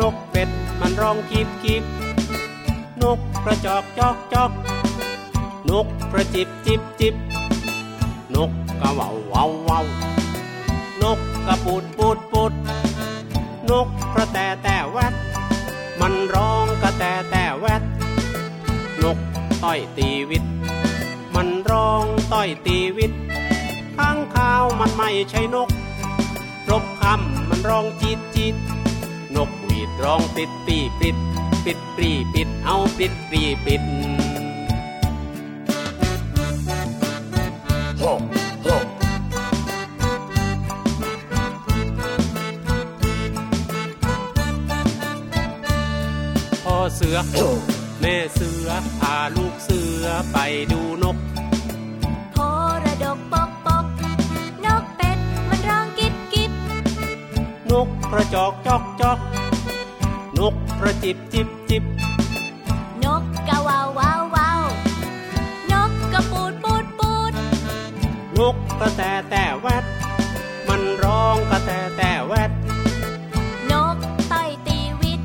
นกเป็ดมันร้องกีบกีบนกกระจอกจอกจอก นกกระจิบจิบจิบ นกกระว่าวว่าวว่าวนกกระปูดปูดปูด นกกระแตแต่แวด มันร้องกระแตแต่แวด นกต้อยตีวิต มันร้องต้อยตีวิตข้างข้าวมันไม่ใช่นกรบคำมันร้องจีดจีด นกหวีดร้องปิดปีปิด ปิดปรีปิดเอาปิดปรีปิดพ่อเสือ แม่เสือพาลูกเสือไปดูนกโพระดกปกปกนกเป็ดมันร้องกิบกิบนกกระจอกจอกจอกน กกระจิบจิบจิบนกกะวาววาววาวนกกระปูดปูดปูดนกกระแตแต่แวดมันร้องกระแตแต่แวดนกต่อยตีวิต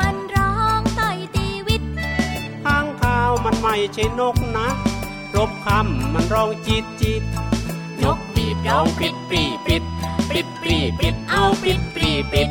มันร้องต่อยตีวิตข้างข้าวมันไม่ใช่นกนะรบคำมันร้องจีดจีดนกบีบร้องปิดปรีปิดปิดปรีปิดเอาปิดปรีปิด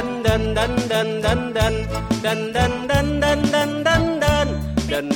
น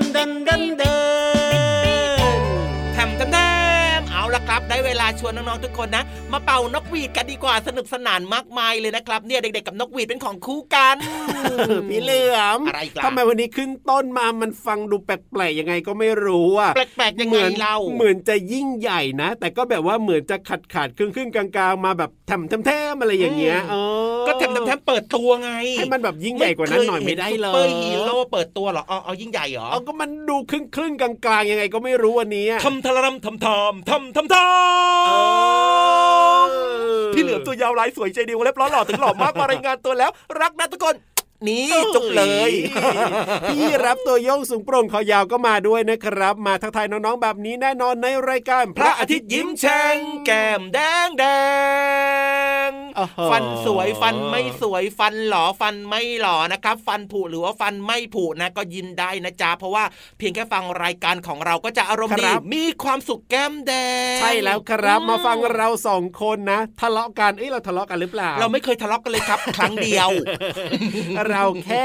Dun dun dun. ชวนน้องๆทุกคนนะ มาเป่านกหวีดกันดีกว่าสนุกสนานมากมายเลยนะครับ เนี่ยเด็กๆกับนกหวีดเป็นของคู่กันพี่เหลือมอะไรอีกล่ะทำไมวันนี้ขึ้นต้นมามันฟังดูแปลกๆยังไงก็ไม่รู้อะแปลกๆยังเหไงมือนเล่าเหมือนจะยิ่งใหญ่นะ แต่ก็แบบว่าเหมือนจะขัดขาดครึ่งครึ่งๆกลางๆมาแบบแถมแถมๆอะไรอย่างเงี้ยอืมเออก็แถมแถมแถมเปิดตัวไงให้มันแบบยิ่งใหญ่กว่านั้นหน่อยไม่ได้เลเปอร์ยฮีโร่เปิดตัวเหรอเอาเอายิ่งใหญ่เหรอเอาก็มันดูครึ่งครึ่งๆกลางๆยังไงก็ไม่รู้วันนี้อะทำทะลำทำทำทำทำทเออำพี่เหลือมตัวยาวลายสวยใจดีวงเล็บล้อหล่อถึงหล่อมากมารายงานตัวแล้ว รักนะทุกคน นี่จุกเลยพี่รับตัวโยงสูงโปร่งคอยาวก็มาด้วยนะครับ มาทักทายน้องๆแบบนี้แน่นอนในรายการ พระอาทิตย์ยิ้มแฉ่งแก้มแดงแดงโอ้โหฟันสวยฟันไม่สวยฟันหลอฟันไม่หลอนะครับ ฟันผุหรือว่าฟันไม่ผุนะก็ยินได้นะจ๊ะเพราะว่าเพียงแค่ฟังรายการของเราก็จะอารมณ์ดีครับมีความสุขแก้มแดง ใช่แล้วครับอืมาฟังเราสองคนนะ ทะเลาะกันเอ้ยเราทะเลาะกันหรือเปล่า เราไม่เคยทะเลาะกันเลยครับ ครั้งเดียวเราแค่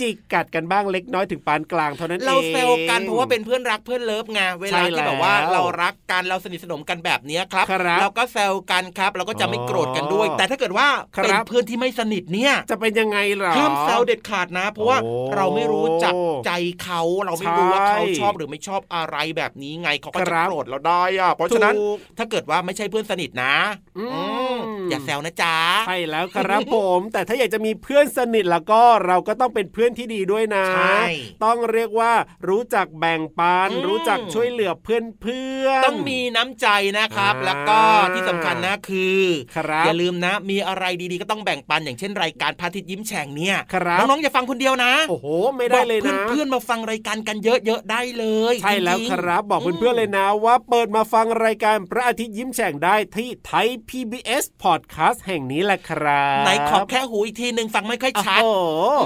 จิกกัดกันบ้างเล็กน้อยถึงปานกลางเท่านั้นเองเราเซลกันเพราะว่าเป็นเพื่อนรักเพื่อนเลิฟไงเวใช่ลาแล้วที่แบบว่าเรารักกันเราสนิทสนมกันแบบเนี้ยครับครับ เราก็แซวกันครับเราก็จะไม่โกรธกันด้วยอ๋อแต่ถ้าเกิดว่าครับเป็นเพื่อนที่ไม่สนิทเนี่ยจะเป็นยังไงเหรอห้ามแซวเด็ดขาดนะ เพราะว่าโอ้เราไม่รู้จักใจเขาเราไม่รู้ว่าใช่เขาชอบหรือไม่ชอบอะไรแบบนี้ไงเขาก็จะครับโกรธเราได้อะเพราะฉะนั้นถูกถ้าเกิดว่าไม่ใช่เพื่อนสนิทนะอืมอืมอย่าแซวนะจ๊ะใช่แล้วครับผม แต่ถ้าอยากจะมีเพื่อนสนิทแล้วก็เราก็ต้องเป็นเพื่อนที่ดีด้วยนะใช่ต้องเรียกว่ารู้จักแบ่งปันอืมรู้จักช่วยเหลือเพื่อนเพื่อนๆต้องมีน้ำใจนะครับอ่าแล้วก็ที่สำคัญนะคือครับอย่าลืมนะ มีอะไรดีๆก็ต้องแบ่งปันอย่างเช่นรายการพระอาทิตย์ยิ้มแฉ่งเนี่ยครับน้องๆอย่าฟังคนเดียวนะโอ้โหไม่ได้เลยบอกนะเพื่อนๆมาฟังรายการกันเยอะๆได้เลยใช่แล้วจงๆครับบอกเพื่อนๆเลยนะว่าเปิดมาฟังรายการพระอาทิตย์ยิ้มแฉ่งได้ที่ไทย PBS Podcast แห่งนี้แหละครับไหนขอแค่หูอีกทีหนึ่งฟังไม่ค่อยชัดโอ้โห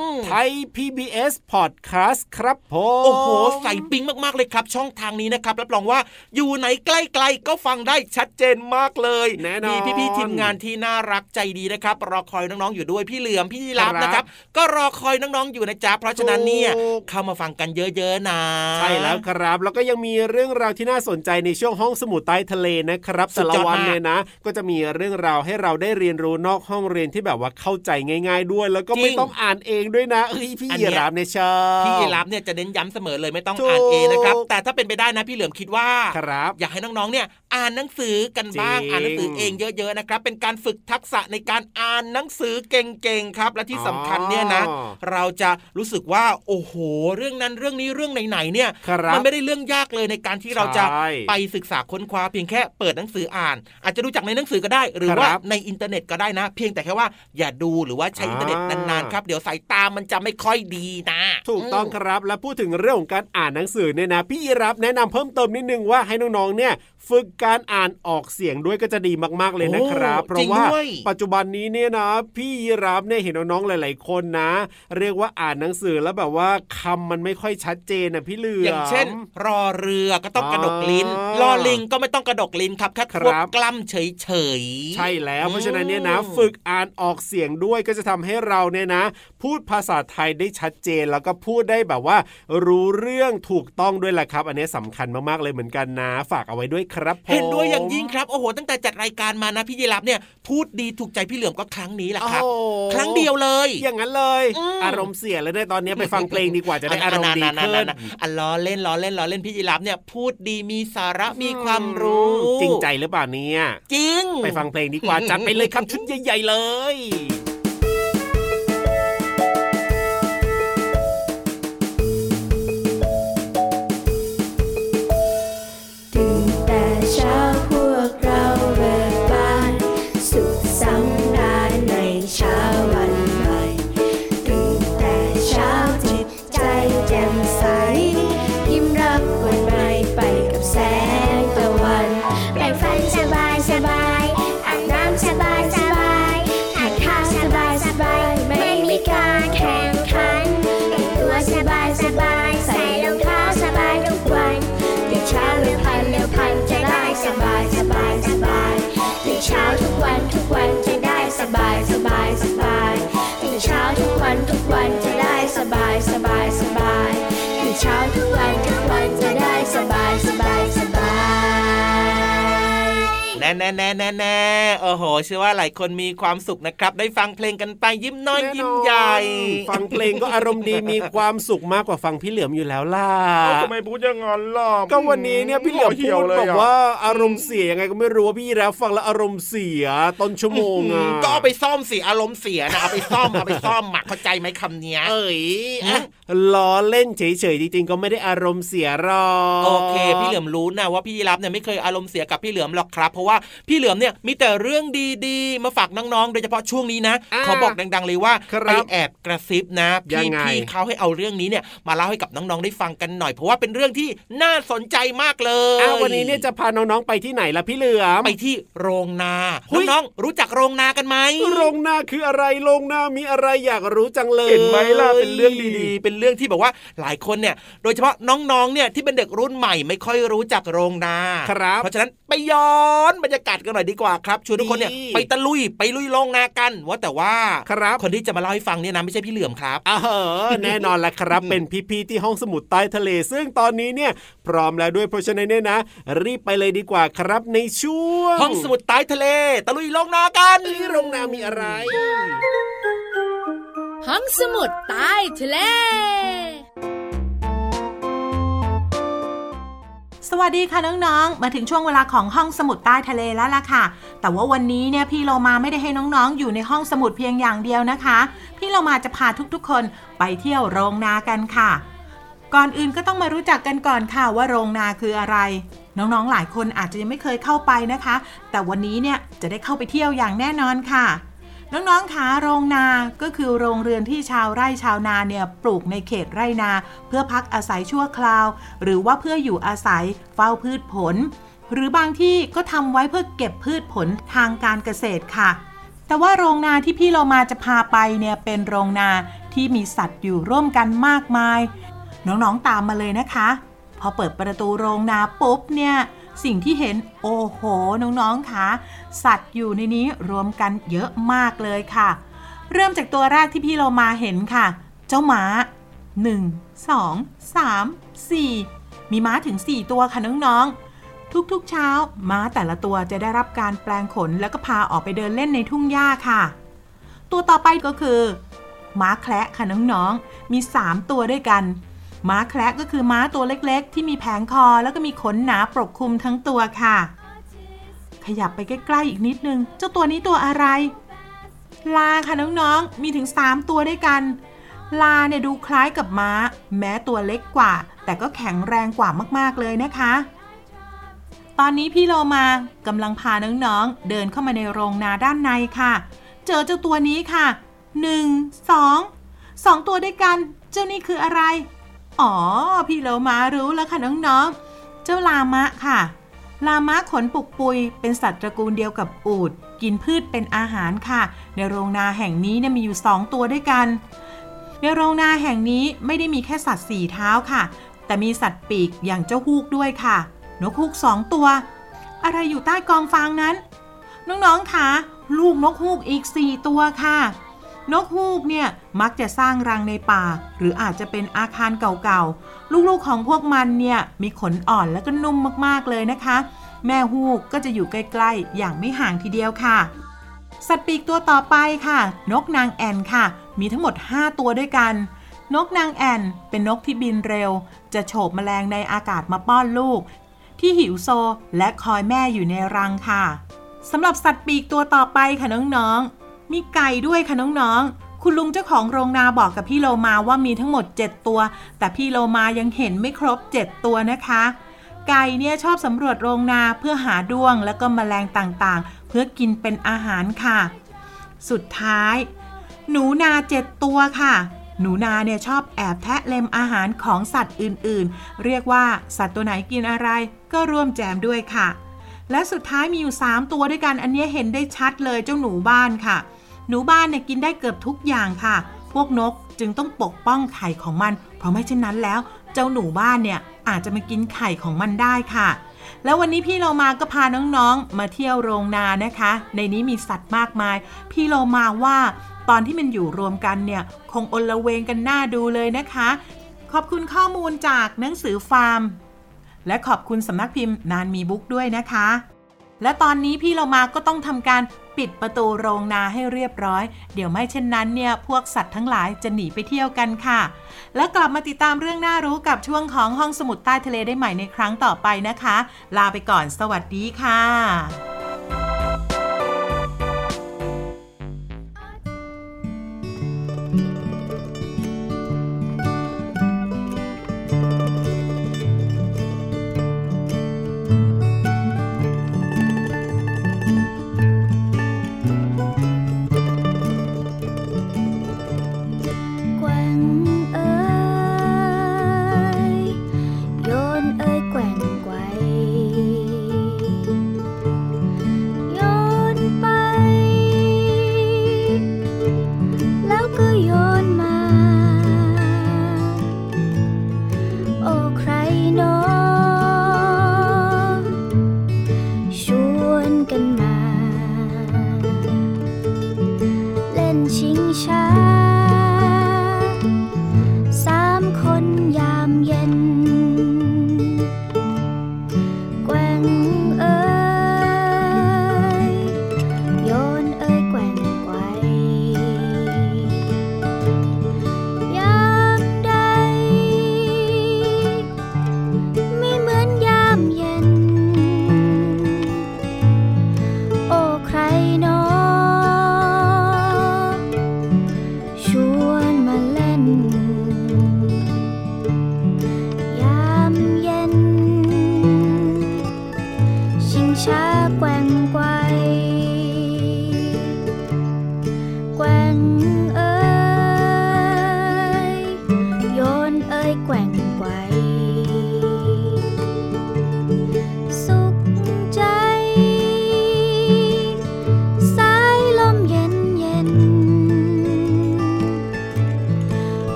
อืมไทย PBS Podcast ครับผมโอ้โห ใส่ปิ๊งมากๆเลยครับ ช่องทางนี้นะครับรับรองว่าอยู่ไหนใกล้ๆก็ฟังได้ชัดเจนมากเลยแน่นอนมีพี่ๆทีมงานที่น่ารักใจดีนะครับ รอคอยน้องๆอยู่ด้วยพี่เหลือมพี่รับครับนะครับ ก็รอคอยน้องๆอยู่นะจ๊ะเพราะฉะนั้นเนี่ยถูกเข้ามาฟังกันเยอะๆนะใช่แล้วครับ แล้วก็ยังมีเรื่องราวที่น่าสนใจในช่วงห้องสมุดใต้ทะเลนะครับสุแต่ดยละอดวันมากเนี่ยนะ ก็จะมีเรื่องราวให้เราได้เรียนรู้นอกห้องเรียนที่แบบว่าเข้าใจง่าย ๆ ด้วย แล้วก็ไม่ต้องอ่านเองด้วยนะเอ้ยพี่ยีรามเนี่ยชอบพี่รับเนี่ยจะเน้นย้ำเสมอเลยไม่ต้องถูกอ่านเองนะครับ แต่ถ้าเป็นไปได้นะพี่เหลือมคิดว่าครับอยากให้น้องๆเนี่ยอ่านหนังสือกันบ้างจริงอ่านหนังสือเองเยอะๆนะครับ เป็นการฝึกทักษะในการอ่านหนังสือเก่งๆครับ และที่สำคัญเนี่ยนะอ๋อเราจะรู้สึกว่าโอ้โห เรื่องนั้นเรื่องนี้เรื่องไหนๆเนี่ยครับมันไม่ได้เรื่องยากเลยในการที่เราจะใช่ไปศึกษาค้นคว้าเพียงแค่เปิดหนังสืออ่าน อาจจะดูจากในหนังสือก็ได้ หรือครับว่าในอินเทอร์เน็ตก็ได้นะ เพียงแต่แค่ว่าอย่าดูหรือว่าใช้อินเทอร์เน็ตอ่านนานๆครับเดี๋ยวสายตามันจะไม่ค่อยดีนะ ถูกต้องครับและพูดถึงเรื่องของการอ่านหนังสือเนี่ยนะ พี่ยีรับแนะนำเพิ่มเติมนิดนึงว่าให้น้องๆเนี่ยฝึกการอ่านออกเสียงด้วยก็จะดีมากๆเลยนะครับโอ้เพราะว่าจริงด้วยปัจจุบันนี้เนี่ยนะ พี่ยีรับเนี่ยเห็นน้องๆหลาย ๆ คนนะ เรียกว่าอ่านหนังสือแล้วแบบว่าคำมันไม่ค่อยชัดเจนนะพี่เหลือมอย่างเช่น รอเรือก็ต้องกระดกลิ้นอ๋อรอลิงก็ไม่ต้องกระดกลิ้นครับแค่คครัวบบกล้ำเฉยๆใช่แล้วเพราะฉะนั้นเนี่ยนะอืมฝึกอ่านออกเสียงด้วยก็จะทำให้เราเนี่ยนะ พูดภาษาไทยได้ชัดเจนแล้วก็พูดได้แบบว่า รู้เรื่องถูกต้องด้วยแหละครับ อันนี้สำคัญมากๆเลยเหมือนกันนะ ฝากเอาไว้ด้วยครับผมเห็นด้วยอย่างยิ่งครับโอ้โหตั้งแต่จัดรายการมานะพี่ยีรับเนี่ย พูดดีถูกใจพี่เหลือมก็ครั้งนี้แหละครับโอ้ครั้งเดียวเลย อย่างนั้นเลยอืมอารมณ์เสียแล้วเนี่ยตอนนี้ไปฟังเพลงดีกว่าจะได้อารมณ์ดีขึ้นอะล้อเล่นล้อเล่นล้อเล่นพี่ยีรับเนี่ย พูดดีมีสาระมีความรู้ จริงใจหรือเปล่าเนี่ยจริง ไปฟังเพลงดีกว่าจัดไปเลยครับชุดใหญ่ ๆ เลย แน่แน่แน่แน่แน่โอ้โหเชื่อว่าหลายคนมีความสุขนะครับ ได้ฟังเพลงกันไปยิ้มน้อยแน่นอนยิ้มใหญ่ ฟังเพลงก็อารมณ์ดีมีความสุขมากกว่าฟังพี่เหลือมอยู่แล้วล่ะทำไมพูดอย่างนั้นล่ะก็วันนี้เนี่ยพี่เหลือมเหี่พูยวดเลยบอกอะว่าอารมณ์เสียยังไงก็ไม่รู้ว่าพี่รับฟังแล้วอารมณ์เสียต้นชั่วโมงอะก็เอาไปซ่อมสิอารมณ์เสียนะเอาไปซ่อมเอาไปซ่อมหมักเข้าใจไหมคำเนี้ยเอ้ยอะล้อเล่นเฉยๆจริงๆก็ไม่ได้อารมณ์เสียหรอกโอเค พี่เหลือมรู้นะว่าพี่ยีรับเนี่ยไม่เคยอารมณ์เสียกับพี่เหลือมหรอกครับ เพราะว่าพี่เหลือมเนี่ยมีแต่เรื่องดีๆ มาฝากน้องๆ โดยเฉพาะช่วงนี้นะอ่าขอบอกดัง ๆ เลยว่าครับไปแอบกระซิบนะยัพี่งไงพี่เขาให้เอาเรื่องนี้เนี่ยมาเล่าให้กับน้องๆได้ฟังกันหน่อย เพราะว่าเป็นเรื่องที่น่าสนใจมากเลยอ้าววันนี้เนี่ยจะพาน้องๆไปที่ไหนล่ะพี่เหลือมไปที่โรงนาเฮ้ยน้องๆรู้จักโรงนากันไหมโรงนาคืออะไรโรงนามีอะไรอยากรู้จังเลยเห็นไหมล่ะเป็นเรื่องดีๆ เป็นเรื่องที่แบบว่าหลายคนเนี่ย โดยเฉพาะน้องๆเนี่ยที่เป็นเด็กรุ่นใหม่ไม่ค่อยรู้จักโรงนาครับเพราะฉะนั้นไปย้อนบรรยากาศกันหน่อยดีกว่าครับชวนทุกคนเนี่ยดีไปตะลุยไปลุยโรงนากัน ว่าแต่ว่าครับคนที่จะมาเล่าให้ฟังเนี่ยนะไม่ใช่พี่เหลือมครับอ่าเหอะแน่นอนละครับเป็นพี่ๆที่ห้องสมุดใต้ทะเล ซึ่งตอนนี้เนี่ยพร้อมแล้วด้วยเพราะฉะนั้นเนี่ยนะ รีบไปเลยดีกว่าครับในช่วงห้องสมุดใต้ทะเล ตะลุยโรงนากันเอ้ยโรงนามีอะไร ห้องสมุดใต้ทะเล สวัสดีค่ะน้องๆ มาถึงช่วงเวลาของห้องสมุดใต้ทะเลแล้วล่ะค่ะ แต่ว่าวันนี้เนี่ยพี่เรามาไม่ได้ให้น้องๆ อยู่ในห้องสมุดเพียงอย่างเดียวนะคะ พี่เรามาจะพาทุกๆ คนไปเที่ยวโรงนากันค่ะ ก่อนอื่นก็ต้องมารู้จักกันก่อนค่ะว่าโรงนาคืออะไร น้องๆ หลายคนอาจจะยังไม่เคยเข้าไปนะคะ แต่วันนี้เนี่ยจะได้เข้าไปเที่ยวอย่างแน่นอนค่ะ น้องๆคะโรงนาก็คือโรงเรือนที่ชาวไร่ชาวนาเนี่ยปลูกในเขตไร่นา เพื่อพักอาศัยชั่วคราว หรือว่าเพื่ออยู่อาศัยเฝ้าพืชผล หรือบางที่ก็ทำไว้เพื่อเก็บพืชผลทางการเกษตรค่ะ แต่ว่าโรงนาที่พี่เรามาจะพาไปเนี่ยเป็นโรงนาที่มีสัตว์อยู่ร่วมกันมากมาย น้องๆตามมาเลยนะคะ พอเปิดประตูโรงนาปุ๊บเนี่ย สิ่งที่เห็นโอ้โห น้องๆคะสัตว์อยู่ในนี้รวมกันเยอะมากเลยค่ะ เริ่มจากตัวแรกที่พี่เรามาเห็นค่ะ เจ้าม้า1 2 3 4 มีม้าถึง 4 ตัวค่ะน้องๆ ทุกๆเช้า ม้าแต่ละตัวจะได้รับการแปลงขนแล้วก็พาออกไปเดินเล่นในทุ่งหญ้าค่ะ ตัวต่อไปก็คือ ม้าแคระค่ะน้องๆ มี 3 ตัวด้วยกัน ม้าแคระก็คือม้าตัวเล็กๆ ที่มีแผงคอแล้วก็มีขนหนาปกคลุมทั้งตัวค่ะ ขยับไปใกล้ๆอีกนิดนึง เจ้าตัวนี้ตัวอะไร ลาค่ะน้องๆ มีถึง 3 ตัวด้วยกัน ลาเนี่ยดูคล้ายกับม้า แม้ตัวเล็กกว่า แต่ก็แข็งแรงกว่ามากๆเลยนะคะ ตอนนี้พี่โลมากำลังพาน้องๆ เดินเข้ามาในโรงนาด้านในค่ะ เจอเจ้าตัวนี้ค่ะ 1 2 2 ตัวด้วยกัน เจ้านี่คืออะไร อ๋อ พี่โลมารู้แล้วค่ะน้องๆ เจ้าลามะค่ะ ลามะขนปุกปุย เป็นสัตว์ตระกูลเดียวกับอูฐกินพืชเป็นอาหารค่ะ ในโรงนาแห่งนี้เนี่ยมีอยู่ 2 ตัวด้วยกัน ในโรงนาแห่งนี้ไม่ได้มีแค่สัตว์สี่เท้าค่ะ แต่มีสัตว์ปีกอย่างเจ้าฮูกด้วยค่ะ นกฮูกสองตัว อะไรอยู่ใต้กองฟางนั้น น้องๆคะลูกนกฮูกอีก4ตัวค่ะ นกฮูกเนี่ยมักจะสร้างรังในป่า หรืออาจจะเป็นอาคารเก่าๆ ลูกๆของพวกมันเนี่ยมีขนอ่อนและก็นุ่มมากๆเลยนะคะ แม่ฮูกก็จะอยู่ใกล้ๆ อย่างไม่ห่างทีเดียวค่ะ สัตว์ปีกตัวต่อไปค่ะ นกนางแอ่นค่ะ มีทั้งหมด 5 ตัวด้วยกัน นกนางแอ่นเป็นนกที่บินเร็ว จะโฉบแมลงในอากาศมาป้อนลูก ที่หิวโซและคอยแม่อยู่ในรังค่ะสำหรับสัตว์ปีกตัวต่อไปค่ะน้องๆ มีไก่ด้วยค่ะน้องๆ คุณลุงเจ้าของโรงนาบอกกับพี่โลมาว่ามีทั้งหมด 7 ตัว แต่พี่โลมายังเห็นไม่ครบ 7 ตัวนะคะ ไก่เนี่ยชอบสำรวจโรงนาเพื่อหาด้วงแล้วก็แมลงต่างๆ เพื่อกินเป็นอาหารค่ะ สุดท้าย หนูนาเจ็ดตัวค่ะหนูนาเนี่ยชอบแอบแทะเล็มอาหารของสัตว์อื่นๆ เรียกว่าสัตว์ตัวไหนกินอะไรก็ร่วมแจมด้วยค่ะ และสุดท้ายมีอยู่ 3 ตัวด้วยกันอันนี้เห็นได้ชัดเลยเจ้าหนูบ้านค่ะ หนูบ้านเนี่ยกินได้เกือบทุกอย่างค่ะ พวกนกจึงต้องปกป้องไข่ของมัน เพราะไม่เช่นนั้นแล้ว เจ้าหนูบ้านเนี่ยอาจจะมากินไข่ของมันได้ค่ะ แล้ววันนี้พี่เรามาก็พาน้องๆ มาเที่ยวโรงนานะคะ ในนี้มีสัตว์มากมาย พี่เรามาว่าตอนที่มันอยู่รวมกันเนี่ยคงอนละเวงกันหน้าดูเลยนะคะ ขอบคุณข้อมูลจากหนังสือฟาร์ม และขอบคุณสำนักพิมพ์นานมีบุ๊กด้วยนะคะ และตอนนี้พี่เรามาก็ต้องทำการ ปิดประตูโรงนาให้เรียบร้อย เดี๋ยวไม่เช่นนั้นเนี่ยพวกสัตว์ทั้งหลายจะหนีไปเที่ยวกันค่ะ แล้วกลับมาติดตามเรื่องน่ารู้กับช่วงของห้องสมุดใต้ทะเลได้ใหม่ในครั้งต่อไปนะคะ ลาไปก่อนสวัสดีค่ะ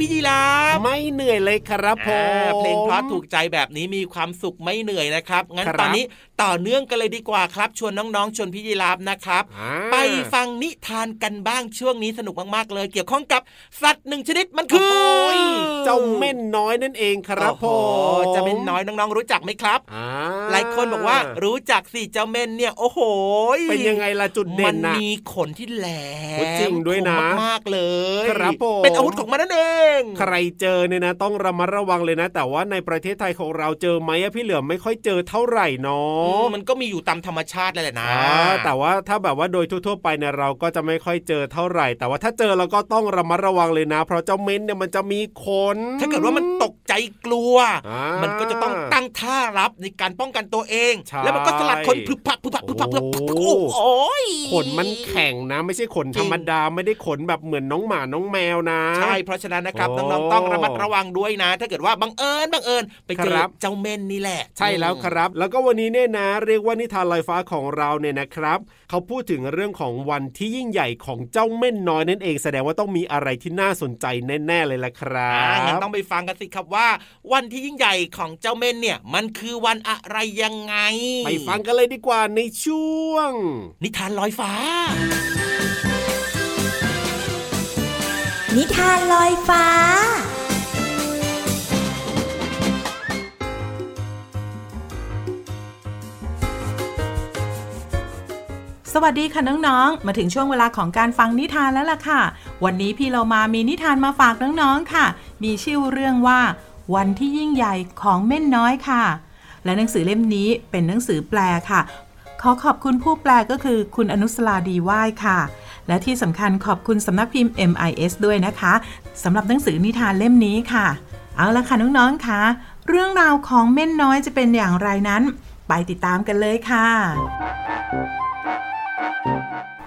พี่ยีราฟไม่เหนื่อยเลยครับผอ่ามเพลงเพราะถูกใจแบบนี้มีความสุขไม่เหนื่อยนะครับงั้นครับตอนนี้ ต่อเนื่องกันเลยดีกว่าครับ ชวนน้องๆ ชวนพี่ยีราฟนะครับอ่าไปฟังนิทานกันบ้างช่วงนี้สนุกมากๆเลย เกี่ยวข้องกับสัตว์หนึ่งชนิดมันคือโอ้ยเจ้าเม่นน้อยนั่นเองครับผโอ้มโหเจะเป็นน้อยน้องๆ รู้จักไหมครับอ่าหลายคนบอกว่ารู้จักสิเจ้าเม่นเนี่ยโอ้โหเป็นยังไงล่ะจุดเด่มันนนะมีขนที่แหลโอ้มจริงด้วยนะคมมากๆเลยครับผมเป็นอาวุธของมันนั่นเอง ใครเจอเนี่ยนะ ต้องระมัดระวังเลยนะ แต่ว่าในประเทศไทยของเราเจอไหมอะพี่เหลือมไม่ค่อยเจอเท่าไหร่เนาอืะมมันก็มีอยู่ตามธรรมชาตินั่นแหละนะอ่าแต่ว่าถ้าแบบว่าโดยทั่วๆไปเนี่ยเราก็จะไม่ค่อยเจอเท่าไหร่ แต่ว่าถ้าเจอเราก็ต้องระมัดระวังเลยนะ เพราะเจ้าเม้นเนี่ยมันจะมีขนถ้าเกิดว่ามันตกใจ กลัวอ่ามันก็จะต้องตั้งท่ารับในการป้องกันตัวเองใช่แล้วมันก็สลัดขนพึบพับพึบพับพึบพับพึบพับโอ้โอ้ยขนมันแข็งนะ ไม่ใช่ขนจริธรงรมดาไม่ได้ขนแบบเหมือนน้องหมาน้องแมวนะใช่เพราะฉะนั้นนะครับโอ้น้องๆต้องระมัดระวังด้วยนะ ถ้าเกิดว่าบังเอิญบังเอิญไปเจอครับเจ้าเม่นนี่แหละ ใช่แล้วครับ แล้วก็วันนี้เนี่ยนะ เรียกว่านิทานลอยฟ้าของเราเนี่ยนะครับเขาพูดถึงเรื่องของวันที่ยิ่งใหญ่ของเจ้าเม่นน้อยนั่นเอง แสดงว่าต้องมีอะไรที่น่าสนใจแน่ๆเลยละครัอ่างั้นบต้องไปฟังกันสิครับว่า วันที่ยิ่งใหญ่ของเจ้าเม่นเนี่ยมันคือวันอะไรยังไง ไปฟังกันเลยดีกว่าในช่วง นิทานลอยฟ้า นิทานลอยฟ้า สวัสดีค่ะน้องๆ มาถึงช่วงเวลาของการฟังนิทานแล้วล่ะค่ะ วันนี้พี่เรามามีนิทานมาฝากน้องๆ ค่ะ มีชื่อเรื่องว่า วันที่ยิ่งใหญ่ของเม่นน้อยค่ะ และหนังสือเล่มนี้เป็นหนังสือแปลค่ะ ขอขอบคุณผู้แปลก็คือคุณอนุสลาดีว่ายค่ะ และที่สำคัญขอบคุณสำนักพิมพ์ MIS ด้วยนะคะสำหรับหนังสือนิทานเล่มนี้ค่ะ เอาละค่ะน้องๆ ค่ะ เรื่องราวของเม่นน้อยจะเป็นอย่างไรนั้น ไปติดตามกันเลยค่ะ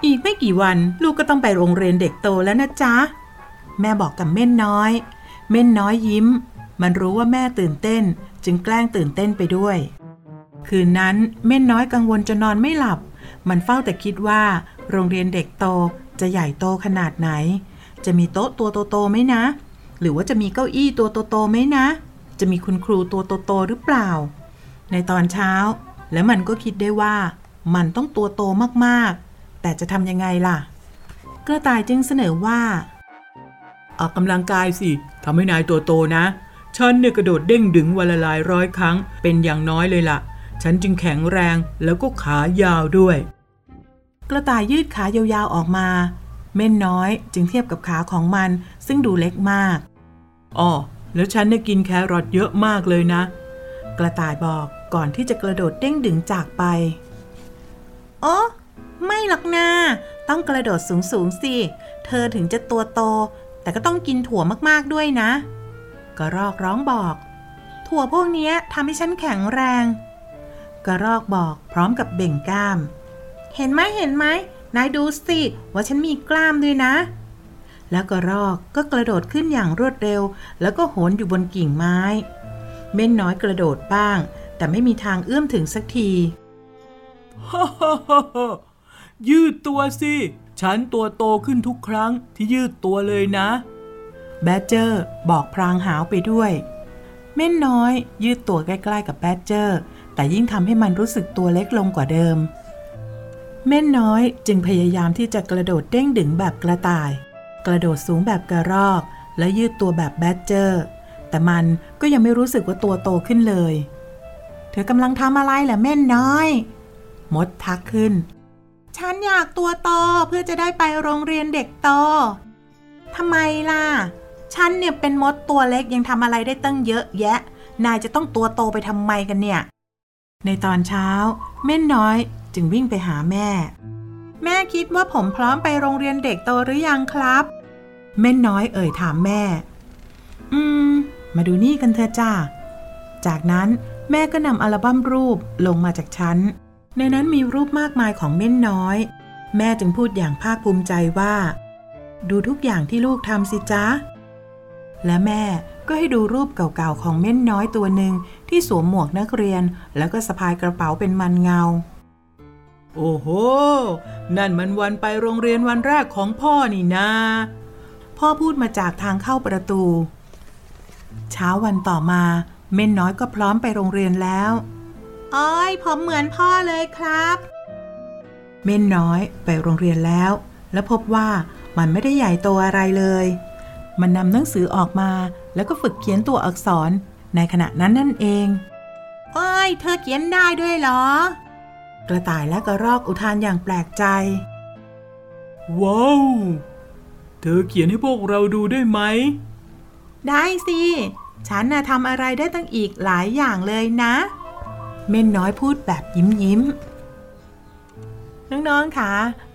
อีกไม่กี่วันลูกก็ต้องไปโรงเรียนเด็กโตแล้วนะจ๊ะ แม่บอกกับเม่นน้อย เม่นน้อยยิ้ม มันรู้ว่าแม่ตื่นเต้น จึงแกล้งตื่นเต้นไปด้วย คืนนั้นเม่นน้อยกังวลจนนอนไม่หลับ มันเฝ้าแต่คิดว่า โรงเรียนเด็กโตจะใหญ่โตขนาดไหน จะมีโต๊ะตัวโตๆไหมนะ หรือว่าจะมีเก้าอี้ตัวโตๆไหมนะ จะมีคุณครูตัวโตๆหรือเปล่า ในตอนเช้า แล้วมันก็คิดได้ว่า มันต้องตัวโตมากๆ แต่จะทำยังไงล่ะ กระต่ายจึงเสนอว่า ออกกำลังกายสิทำให้นายตัวโตนะ ฉันเนี่ยกระโดดเด้งดึงวันละหลายร้อยครั้ง เป็นอย่างน้อยเลยล่ะ ฉันจึงแข็งแรงแล้วก็ขายาวด้วย กระต่ายยืดขายาวๆออกมา เม่นน้อยจึงเทียบกับขาของมันซึ่งดูเล็กมากอ๋อแล้วฉันเนี่ยกินแครอทเยอะมากเลยนะ กระต่ายบอกก่อนที่จะกระโดดเด้งดึงจากไป โอ้ไม่หรอกนาต้องกระโดดสูงสูงๆสิ เธอถึงจะตัวโต แต่ก็ต้องกินถั่วมากๆด้วยนะ กระรอกร้องบอก ถั่วพวกนี้ทำให้ฉันแข็งแรง กระรอกบอกพร้อมกับเบ่งกล้าม เห็นไหมเห็นไหมนายดูสิ ว่าฉันมีกล้ามด้วยนะ แล้วกระรอกก็กระโดดขึ้นอย่างรวดเร็ว แล้วก็โหนอยู่บนกิ่งไม้ เม่นน้อยกระโดดบ้าง แต่ไม่มีทางเอื้อมถึงสักที ฮ่าฮ่าฮ่ายืดตัวสิฉฉันตัวโตขึ้นทุกครั้งที่ยืดตัวเลยนะ แบดเจอร์บอกพรางหาวไปด้วย เม่นน้อย ยืดตัวใกล้ๆกับแบดเจอร์ แต่ยิ่งทำให้มันรู้สึกตัวเล็กลงกว่าเดิม เม่นน้อยจึงพยายามที่จะกระโดดเด้งดึงแบบกระต่าย กระโดดสูงแบบกระรอก และยืดตัวแบบแบดเจอร์ แต่มันก็ยังไม่รู้สึกว่าตัวโตขึ้นเลย เธอกำลังทำอะไรล่ะเม่นน้อย มดทักขึ้น ฉันอยากตัวโตเพื่อจะได้ไปโรงเรียนเด็กโตทำไมล่ะ ฉันเนี่ยเป็นมดตัวเล็กยังทำอะไรได้ตั้งเยอะแยะ นายจะต้องตัวโตไปทำไมกันเนี่ย ในตอนเช้า เม่นน้อยจึงวิ่งไปหาแม่ แม่คิดว่าผมพร้อมไปโรงเรียนเด็กโตหรือยังครับ เม่นน้อยเอ่ยถามแม่ อืม มาดูนี่กันเถอะจ้าจากนั้นแม่ก็นำอัลบั้มรูปลงมาจากชั้น ในนั้นมีรูปมากมายของเม่นน้อย แม่จึงพูดอย่างภาคภูมิใจว่า ดูทุกอย่างที่ลูกทำสิจ๊ะ และแม่ก็ให้ดูรูปเก่าๆของเม่นน้อยตัวหนึ่งที่สวมหมวกนักเรียน แล้วก็สะพายกระเป๋าเป็นมันเงา โอ้โห นั่นมันวันไปโรงเรียนวันแรกของพ่อนี่นาพ่อพูดมาจากทางเข้าประตู เช้าวันต่อมา เม่นน้อยก็พร้อมไปโรงเรียนแล้ว อ้อยผมเหมือนพ่อเลยครับ เม่นน้อยไปโรงเรียนแล้ว และพบว่ามันไม่ได้ใหญ่โตอะไรเลย มันนำหนังสือออกมาแล้วก็ฝึกเขียนตัวอักษรในขณะนั้นนั่นเองอ้อยเธอเขียนได้ด้วยเหรอ กระต่ายและกระรอกอุทานอย่างแปลกใจ ว้าว เธอเขียนให้พวกเราดูได้ไหม ได้สิ ฉันน่ะทำอะไรได้ตั้งอีกหลายอย่างเลยนะ เม่นน้อยพูดแบบยิ้มยิ้มน้องๆคะ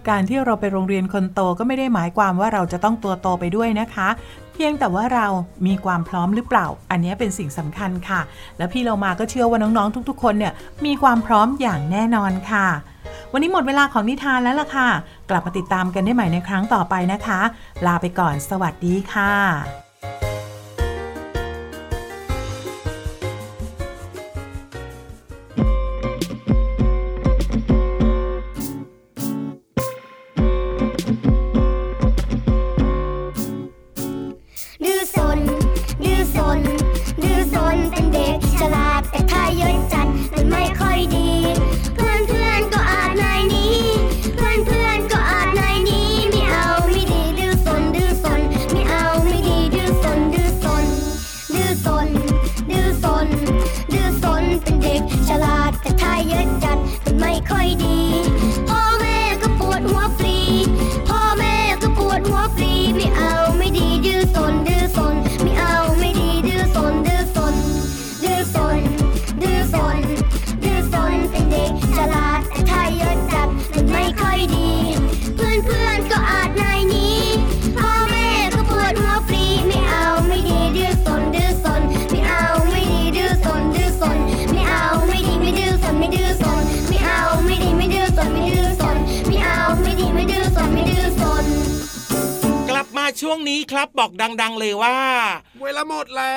การที่เราไปโรงเรียนคนโตก็ไม่ได้หมายความว่าเราจะต้องตัวโตไปด้วยนะคะ เพียงแต่ว่าเรามีความพร้อมหรือเปล่า อันนี้เป็นสิ่งสำคัญค่ะ และพี่เรามาก็เชื่อว่าน้องๆ ทุกๆ คนเนี่ยมีความพร้อมอย่างแน่นอนค่ะ วันนี้หมดเวลาของนิทานแล้วล่ะค่ะ กลับมาติดตามกันได้ใหม่ในครั้งต่อไปนะคะ ลาไปก่อน สวัสดีค่ะ ครับบอกดัง ๆเลยว่า เวลาหมดแล้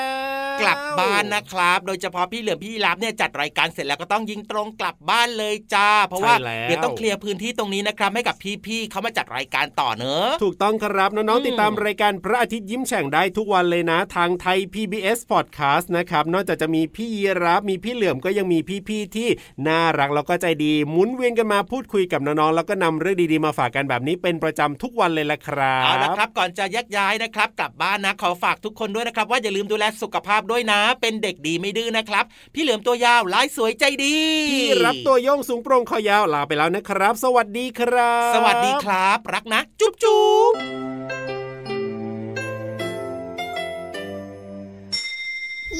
ว กลับบ้านนะครับ โดยเฉพาะพี่เหลือมพี่รับเนี่ยจัดรายการเสร็จแล้วก็ต้องยิงตรงกลับบ้านเลยจ้า เพราะว่าใช่แล้วเดี๋ยวต้องเคลียร์พื้นที่ตรงนี้นะครับให้กับพี่ๆเขามาจัดรายการต่อเนอะถูกต้องครับน้องอืมๆติดตามรายการพระอาทิตย์ยิ้มแฉ่งได้ทุกวันเลยนะ ทางไทย PBS Podcast นะครับนอกจากจะมีพี่ยีรับมีพี่เหลือมก็ยังมีพี่ๆที่น่ารักแล้วก็ใจดีหมุนเวียนกันมาพูดคุยกับน้องๆแล้วก็นำเรื่องดีๆมาฝากกันแบบนี้เป็นประจำทุกวันเลยละครับเอาละครับก่อนจะแยกย้ายนะครับกลับบ้านนะขอฝากทุกคนด้วยนะครับ ว่าอย่าลืมดูแลสุขภาพด้วยนะ เป็นเด็กดีไม่ดื้อนะครับ พี่เหลือมตัวยาวลายสวยใจดีพี่รับตัวโยงสูงโปร่งคอยาวลาไปแล้วนะครับ สวัสดีครับ สวัสดีครับ รักนะ จุ๊บจุ๊บ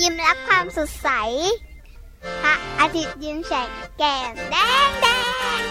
ยิ้มรับความสดใสพระอาทิตย์ยิ้มแฉกแก้มแดงแดง